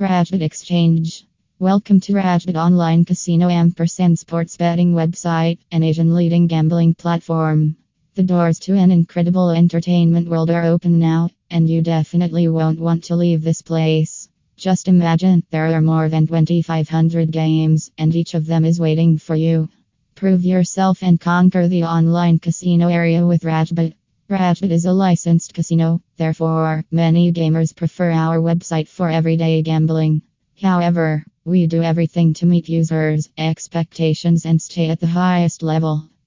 Rajbet Exchange. Welcome to RajBet Online Casino Ampersand Sports Betting Website, an Asian leading gambling platform. The doors to an incredible entertainment world are open now, and you definitely won't want to leave this place. Just imagine there are more than 2,500 games, and each of them is waiting for you. Prove yourself and conquer the online casino area with RajBet. RajBet is a licensed casino, therefore, many gamers prefer our website for everyday gambling. However, we do everything to meet users' expectations and stay at the highest level.